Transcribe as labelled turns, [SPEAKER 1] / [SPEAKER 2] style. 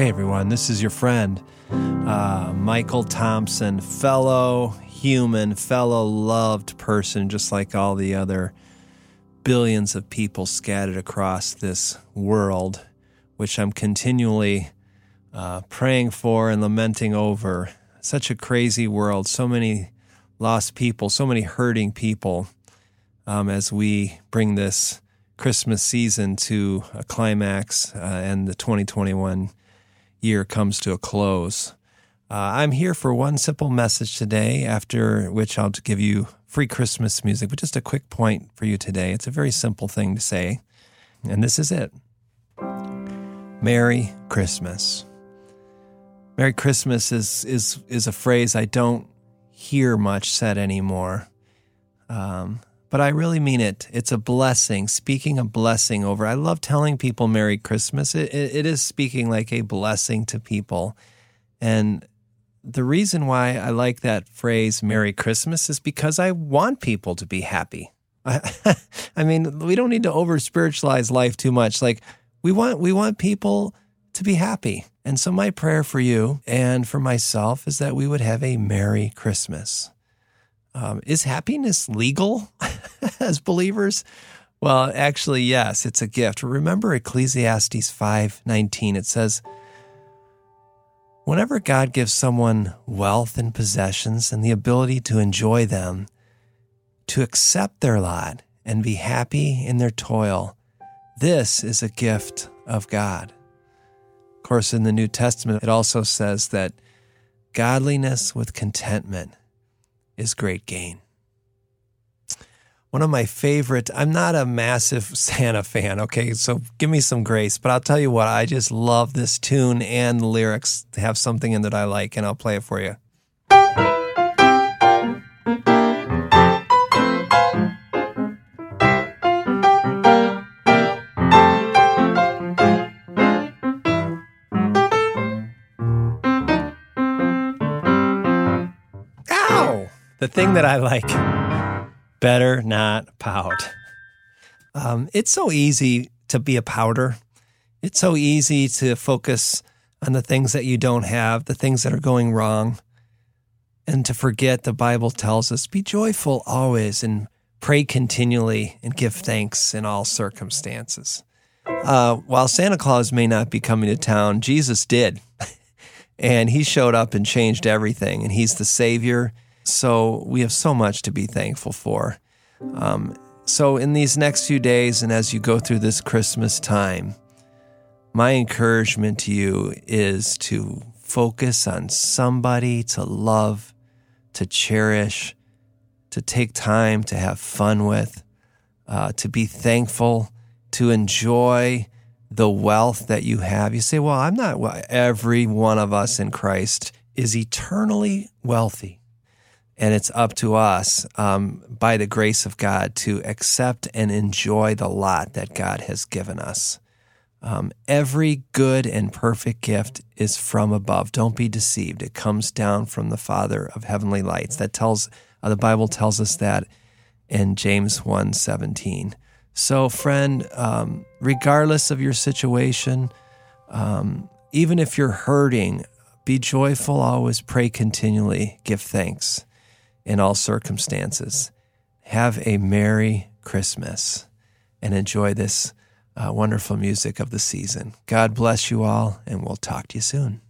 [SPEAKER 1] Hey everyone, this is your friend, uh, Michael Thompson, fellow human, fellow loved person, just like all the other billions of people scattered across this world, which I'm continually uh, praying for and lamenting over. Such a crazy world, so many lost people, so many hurting people um, as we bring this Christmas season to a climax uh, and the 2021 year comes to a close. Uh, I'm here for one simple message today, after which I'll give you free Christmas music. But just a quick point for you today. It's a very simple thing to say, and this is it Merry Christmas. Merry Christmas is, is, is a phrase I don't hear much said anymore. Um, but I really mean it. It's a blessing, speaking a blessing over. I love telling people Merry Christmas. It, it, it is speaking like a blessing to people. And the reason why I like that phrase, Merry Christmas, is because I want people to be happy. I, I mean, we don't need to over spiritualize life too much. Like, we want, we want people to be happy. And so, my prayer for you and for myself is that we would have a Merry Christmas. Um, is happiness legal as believers? Well, actually, yes, it's a gift. Remember Ecclesiastes 5:19. It says, Whenever God gives someone wealth and possessions and the ability to enjoy them, to accept their lot and be happy in their toil, this is a gift of God. Of course, in the New Testament, it also says that godliness with contentment is great gain. One of my favorite, I'm not a massive Santa fan, okay? So give me some grace, but I'll tell you what, I just love this tune and the lyrics have something in that I like, and I'll play it for you. Ow! The thing that I like better not pout. Um, it's so easy to be a pouter. It's so easy to focus on the things that you don't have, the things that are going wrong, and to forget the Bible tells us be joyful always and pray continually and give thanks in all circumstances. Uh, while Santa Claus may not be coming to town, Jesus did. and he showed up and changed everything. And he's the Savior so we have so much to be thankful for. Um, so, in these next few days, and as you go through this Christmas time, my encouragement to you is to focus on somebody to love, to cherish, to take time to have fun with, uh, to be thankful, to enjoy the wealth that you have. You say, Well, I'm not, well, every one of us in Christ is eternally wealthy. And it's up to us, um, by the grace of God, to accept and enjoy the lot that God has given us. Um, every good and perfect gift is from above. Don't be deceived. It comes down from the Father of heavenly lights. That tells uh, the Bible tells us that in James 1 17. So, friend, um, regardless of your situation, um, even if you're hurting, be joyful always, pray continually, give thanks in all circumstances. Have a Merry Christmas and enjoy this uh, wonderful music of the season. God bless you all, and we'll talk to you soon.